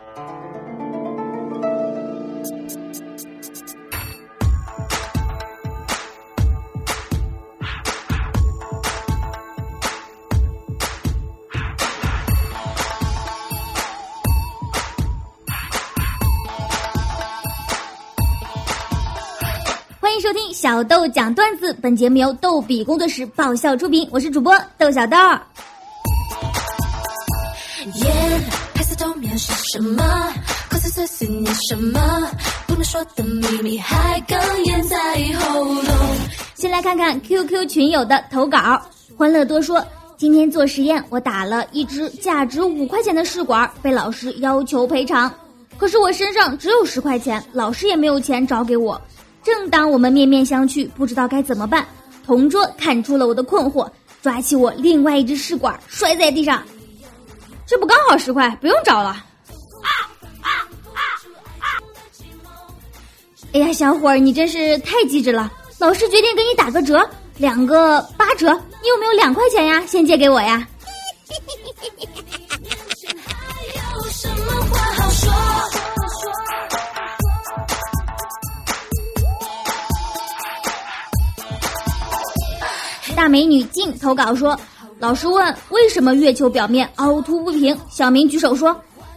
欢迎收听小豆讲段子，本节目由逗比工作室爆笑出品，我是主播豆小豆。是什么？口水碎念什么？不能说的秘密还哽咽在喉咙。先来看看 QQ 群友的投稿。欢乐多说，今天做实验，我打了一支价值五块钱的试管，被老师要求赔偿。可是我身上只有十块钱，老师也没有钱找给我。正当我们面面相觑，不知道该怎么办，同桌看出了我的困惑，抓起我另外一只试管摔在地上。这不刚好十块，不用找了。哎呀，小伙儿，你真是太机智了！老师决定给你打个折，两个八折。你有没有两块钱呀？先借给我呀。大美女静投稿说，老师问为什么月球表面凹凸不平，小明举手说：“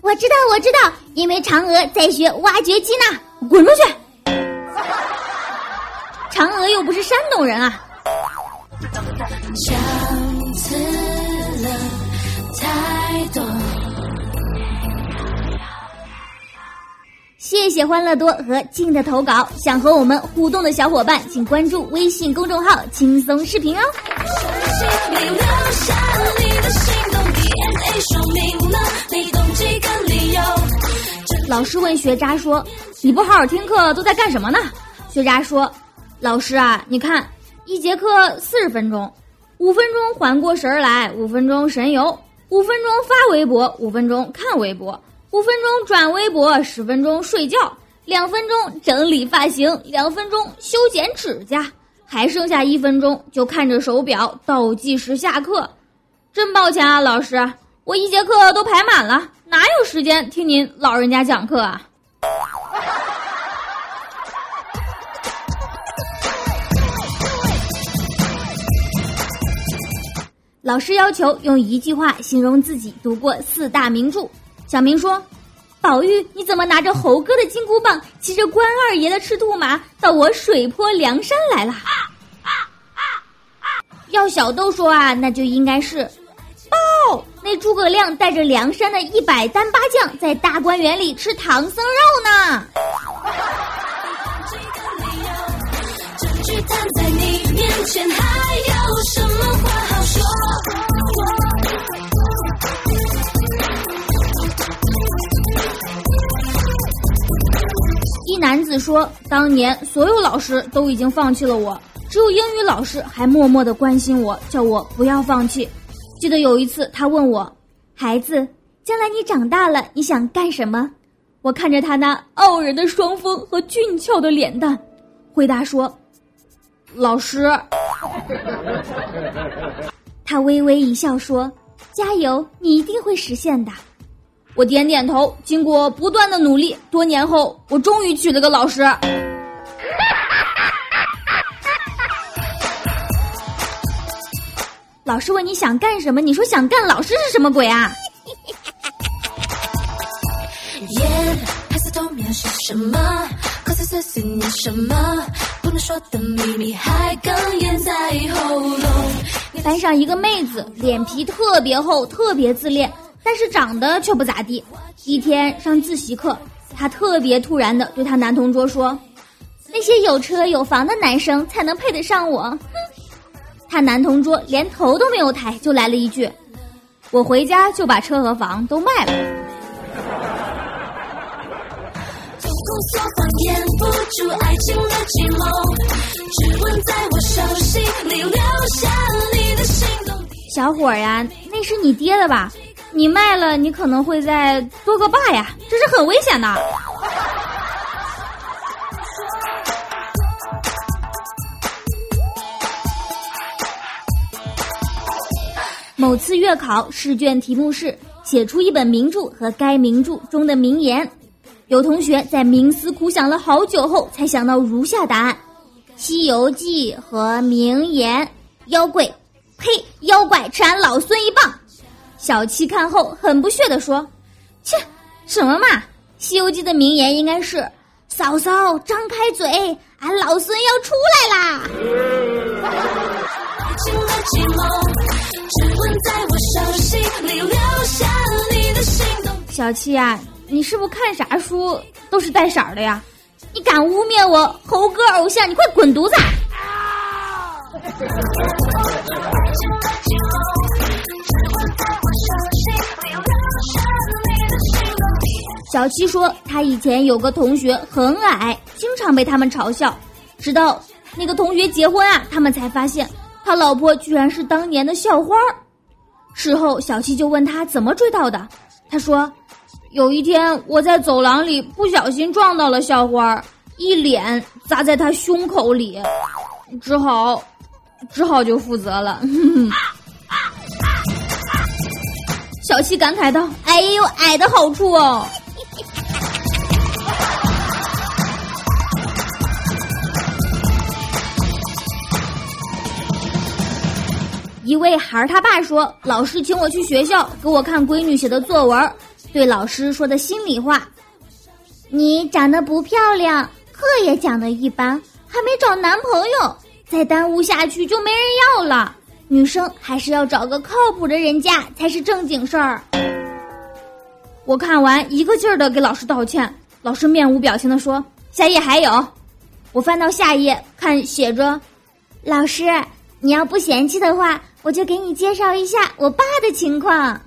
我知道，我知道，因为嫦娥在学挖掘机呢。”滚出去！又不是山东人啊。讲次了太多。谢谢欢乐多和静的投稿。想和我们互动的小伙伴，请关注微信公众号“轻松视频”哦。老师问学渣说：“你不好好听课，都在干什么呢？”学渣说：“老师啊，你看，一节课四十分钟，五分钟缓过神儿来，五分钟神游，五分钟发微博，五分钟看微博，五分钟转微博，十分钟睡觉，两分钟整理发型，两分钟修剪指甲，还剩下一分钟就看着手表倒计时下课。真抱歉啊，老师，我一节课都排满了，哪有时间听您老人家讲课啊？”老师要求用一句话形容自己读过四大名著。小明说：“宝玉，你怎么拿着猴哥的金箍棒，骑着关二爷的赤兔马，到我水泊梁山来了？”要小豆说啊，那就应该是，报那诸葛亮带着梁山的一百单八将，在大观园里吃唐僧肉呢。说：“当年所有老师都已经放弃了我，只有英语老师还默默的关心我，叫我不要放弃。记得有一次，他问我：‘孩子，将来你长大了，你想干什么？’我看着他那傲人的双峰和俊俏的脸蛋，回答说：‘老师。’他微微一笑说：‘加油，你一定会实现的。’我点点头。经过不断的努力，多年后，我终于娶了个老师。老师问你想干什么，你说想干老师是什么鬼啊？烟，黑色透明是什么？口水碎碎念什么？不能说的秘密还哽咽在喉咙。班上一个妹子，脸皮特别厚，特别自恋，但是长得却不咋地。一天上自习课，她特别突然的对她男同桌说：“那些有车有房的男生才能配得上我。”哼！她男同桌连头都没有抬，就来了一句：“我回家就把车和房都卖了。”痛苦所防，掩不住爱情的寂寞，指纹在我手心里留下你的心动。小伙儿呀，那是你爹的吧？你卖了，你可能会再多个爸呀，这是很危险的。某次月考试卷题目是：写写出一本名著和该名著中的名言。有同学在冥思苦想了好久后，才想到如下答案：《西游记》和名言。妖怪，呸！妖怪吃俺老孙一棒！小七看后很不屑地说：“切，什么嘛！《西游记》的名言应该是‘嫂嫂张开嘴，俺老孙要出来啦’。”小七啊，你是不是看啥书都是带色儿的呀？你敢污蔑我猴哥偶像，你快滚犊子！小七说，他以前有个同学很矮，经常被他们嘲笑。直到那个同学结婚啊，他们才发现他老婆居然是当年的校花。事后，小七就问他怎么追到的。他说，有一天我在走廊里不小心撞到了校花，一脸砸在他胸口里，只好。只好就负责了。小七感慨道：“矮也有矮的好处哦。”一位孩儿他爸说：“老师请我去学校给我看闺女写的作文，对老师说的心里话：你长得不漂亮，课也讲的一般，还没找男朋友。”再耽误下去就没人要了。女生还是要找个靠谱的人家才是正经事儿。我看完一个劲儿的给老师道歉，老师面无表情的说：“下页还有。”我翻到下页看，写着：“老师，你要不嫌弃的话，我就给你介绍一下我爸的情况。”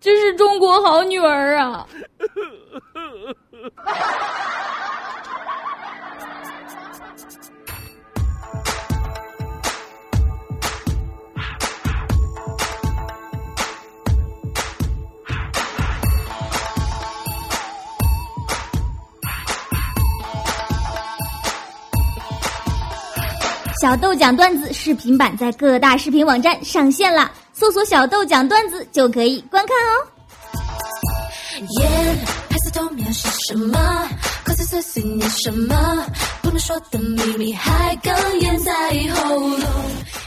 这是中国好女儿啊！小豆讲段子视频版在各大视频网站上线了，搜索“小豆讲段子”就可以观看哦。黑色透明是什么？口水碎碎念什么？不能说的秘密还哽咽在喉咙。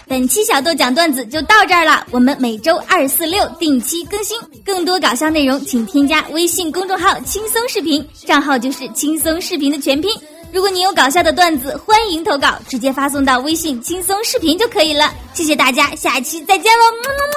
本期小豆讲段子就到这儿了，我们每周二、四、六定期更新，更多搞笑内容请添加微信公众号“轻松视频”，账号就是“轻松视频”的全拼。如果你有搞笑的段子，欢迎投稿，直接发送到微信轻松视频就可以了。谢谢大家，下期再见喽，么么么。